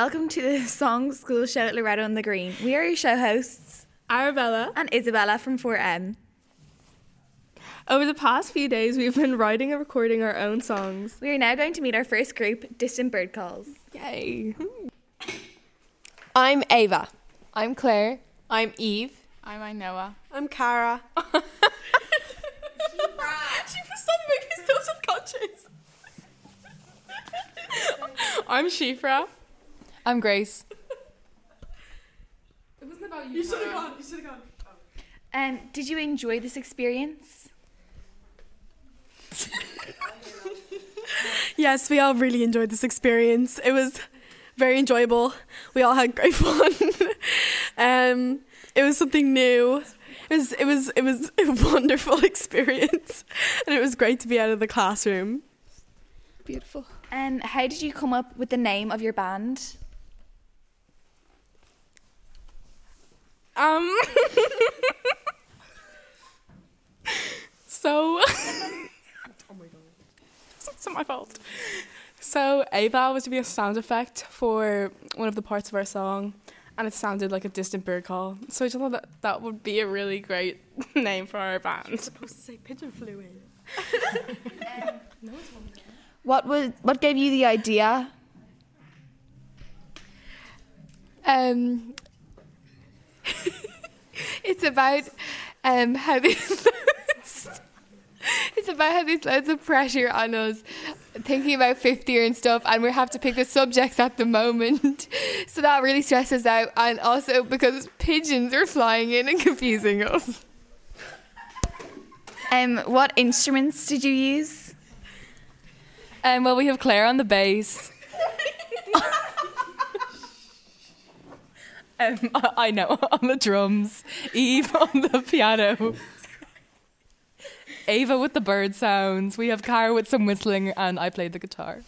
Hi, and welcome to the Song School Show at Loreto on the Green. We are your show hosts, Arabella. and Isabella from 4M. Over the past few days, we've been writing and recording our own songs. We are now going to meet our first group, Distant Bird Calls. Yay! Hmm. I'm Ava. I'm Claire. I'm Eve. I'm Noah. I'm Cara. She was so making so subconscious. I'm Shifra. I'm Grace. It wasn't about you. Cara. You should have gone. Um, did you enjoy this experience? Yes, we all really enjoyed this experience. It was very enjoyable. We all had great fun. um, it was something new. It was it was it was a wonderful experience, and it was great to be out of the classroom. Beautiful. Um, how did you come up with the name of your band? Um. so. oh my god. It's not my fault. So Ava was to be a sound effect for one of the parts of our song, and it sounded like a distant bird call. So I just thought that that would be a really great name for our band. supposed to say pigeon flew in. What was what gave you the idea? Um, it's about um how there's it's about how there's loads of pressure on us thinking about fifth year and stuff, and we have to pick the subjects at the moment. So that really stresses out, and also because pigeons are flying in and confusing us. Um, what instruments did you use? Um, well, we have Claire on the bass. Um, I, I know on the drums, Eve on the piano, Ava with the bird sounds. We have Cara with some whistling, and I played the guitar.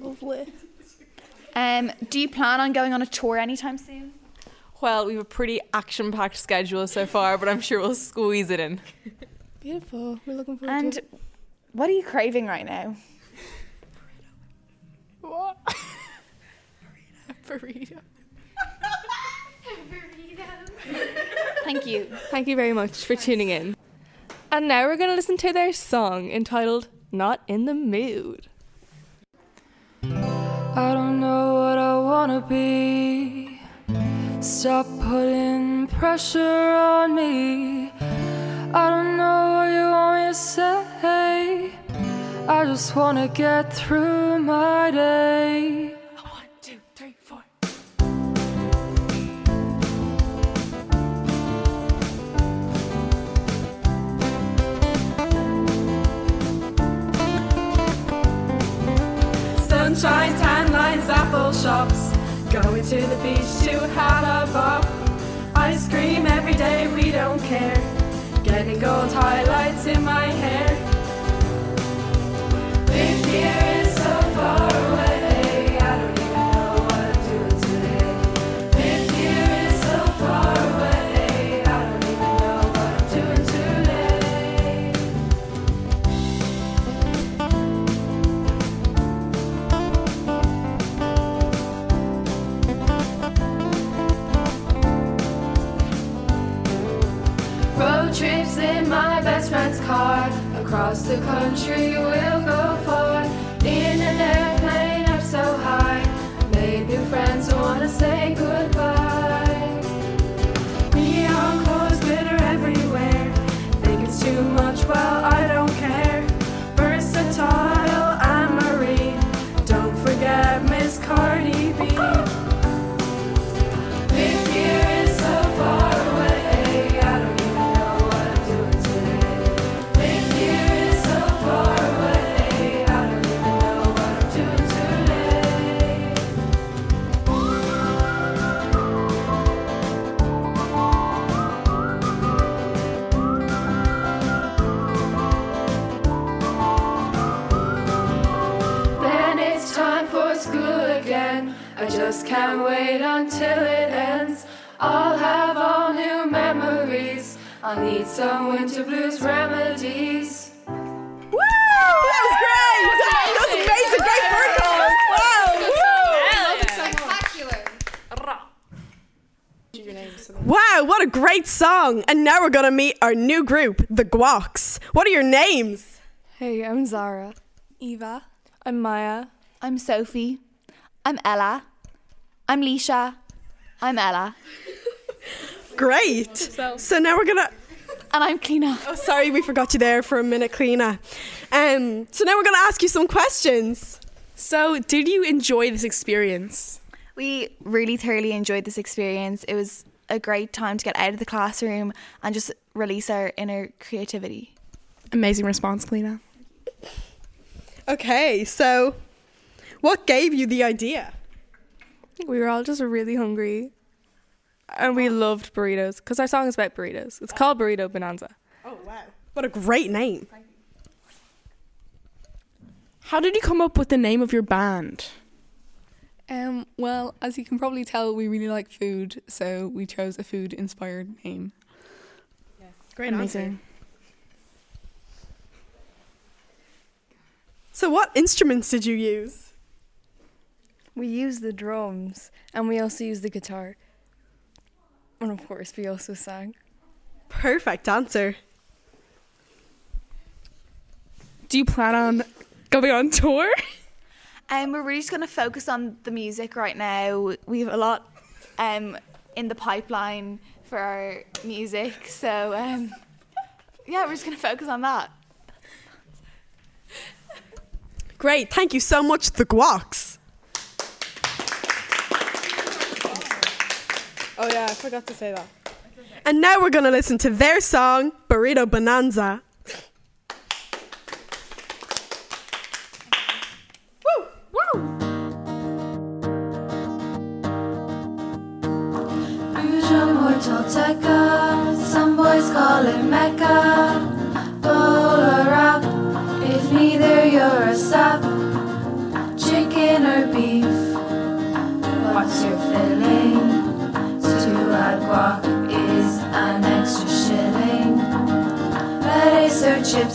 Lovely. Um, do you plan on going on a tour anytime soon? Well, we have a pretty action packed schedule so far, but I'm sure we'll squeeze it in. Beautiful. We're looking forward And what are you craving right now? What? Burrito. Thank you. Thank you very much for tuning in. And now we're going to listen to their song entitled Not in the Mood. I don't know what I wanna be. Stop putting pressure on me. I don't know what you want me to say. I just wanna get through my day. Sunshine, tan lines, apple shops. Going to the beach to have a bop. Ice cream every day, we don't care. Getting gold highlights in my hair. Fifth year Across the country I just can't wait until it ends. I'll have all new memories. I need some winter blues remedies. Woo! That was great! That was amazing! Great work, guys! Wow! Wow, what a great song! And now we're gonna meet our new group, the Guacs. What are your names? Hey, I'm Zara. Eva. I'm Maya. I'm Sophie. I'm Ella. I'm Leisha. I'm Ella. Great. So now we're gonna. And I'm Kleena. Oh, sorry, we forgot you there for a minute, Kleena. Um, so now we're gonna ask you some questions. So, did you enjoy this experience? We really thoroughly enjoyed this experience. It was a great time to get out of the classroom and just release our inner creativity. Amazing response, Lena. Okay, so what gave you the idea? We were all just really hungry. And we loved burritos because our song is about burritos. It's called Burrito Bonanza. Oh wow, what a great name! How did you come up with the name of your band? Um, well, as you can probably tell, we really like food, so we chose a food inspired name. Great Amazing. So, what instruments did you use? We use the drums and we also use the guitar. And of course, we also sang. Perfect answer. Do you plan on going on tour? Um, we're really just going to focus on the music right now. We have a lot um, in the pipeline for our music. So, um, yeah, we're just going to focus on that. Great, thank you so much, the Guacs. Oh yeah, I forgot to say that. And now we're gonna listen to their song, Burrito Bonanza.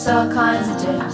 All kinds of dips.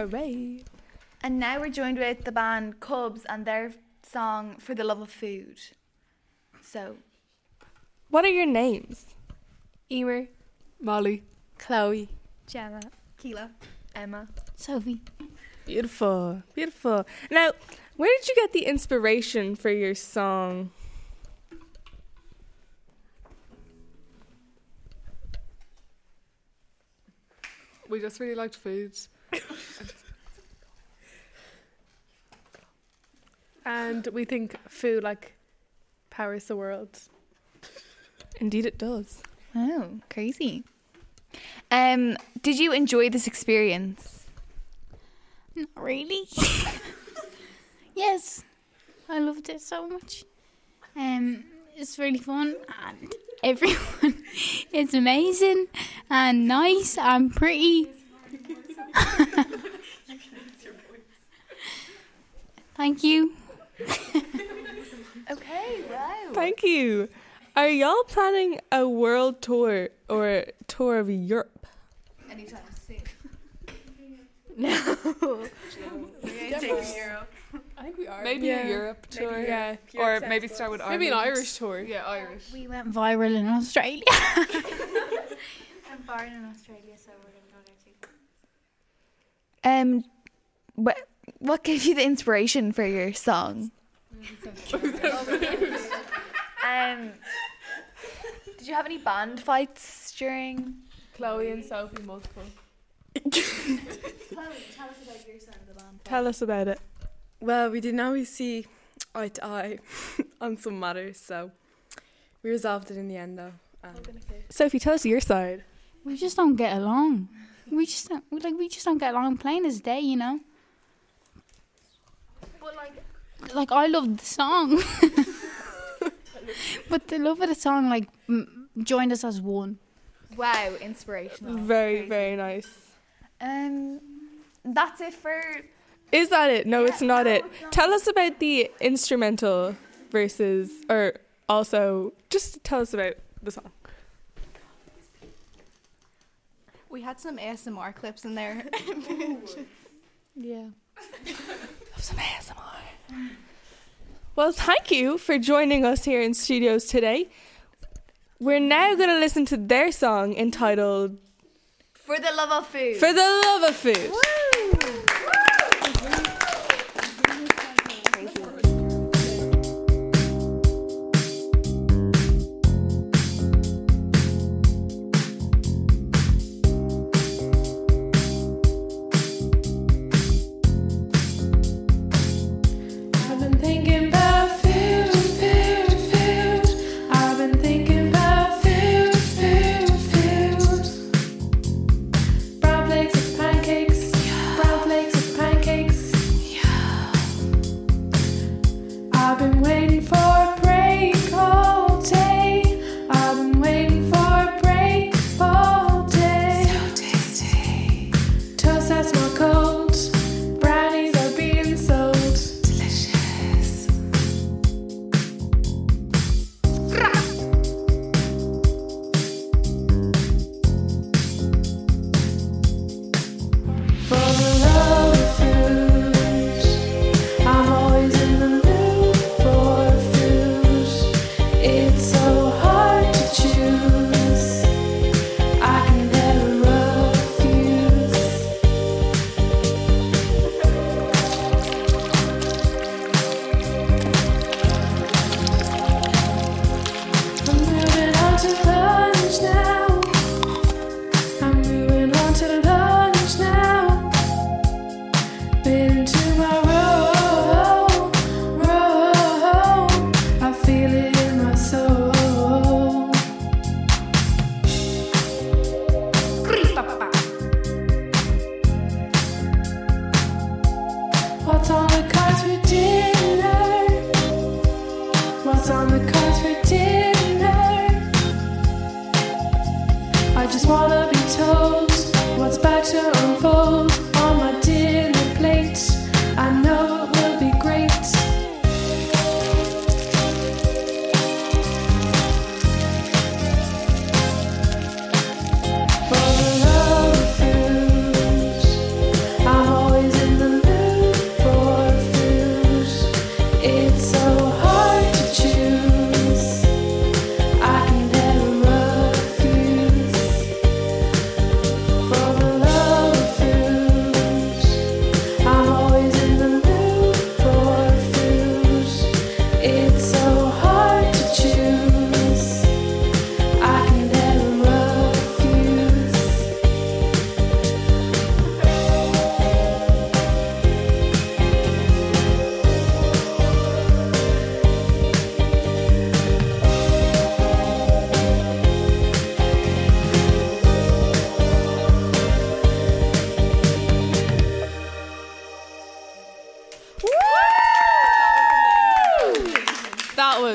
Hooray. And now we're joined with the band Cubs and their song For the Love of Food. So, What are your names? Emer, Molly, Chloe. Gemma, Keela, Emma. Sophie. Beautiful. Beautiful. Now, where did you get the inspiration for your song? We just really liked foods. And we think food like powers the world. Indeed, it does. Oh, crazy. Um, did you enjoy this experience? Not really. yes, I loved it so much. Um, it's really fun and everyone is amazing and nice and pretty. Thank you. Okay, wow. Thank you. Are y'all planning a world tour or a tour of Europe? Anytime soon. I think we are. Maybe Yeah. a Europe tour. Yeah. Or maybe start with Maybe an Irish tour. Yeah, Irish. We went viral in Australia. I'm foreign in Australia, so we're going to go there too. Um, what what gave you the inspiration for your song? um, did you have any band fights during? Chloe and Sophie multiple. Tell us about your side of the band. Tell us about it. Well, we didn't always see eye to eye on some matters, so we resolved it in the end, though. Um, Sophie, tell us your side. We just don't get along. We just don't, like we just don't get along plain as day, you know. But like, like I love the song, but the love of the song like m- joined us as one. Wow, inspirational. Very, Crazy. very nice. Um, that's it for. Is that it? No, it's not no, it. it's not. Tell us about the instrumental versus, or also just tell us about the song. We had some ASMR clips in there. Yeah. Some ASMR. Well, thank you for joining us here in studios today. We're now going to listen to their song entitled For the love of food. For the Love of Food.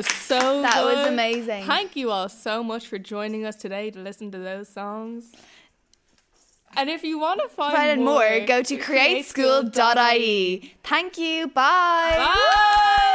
Was so That was amazing. Thank you all so much for joining us today to listen to those songs. And if you want to find, Find out more, go to createschool.ie. Thank you. Bye. Bye.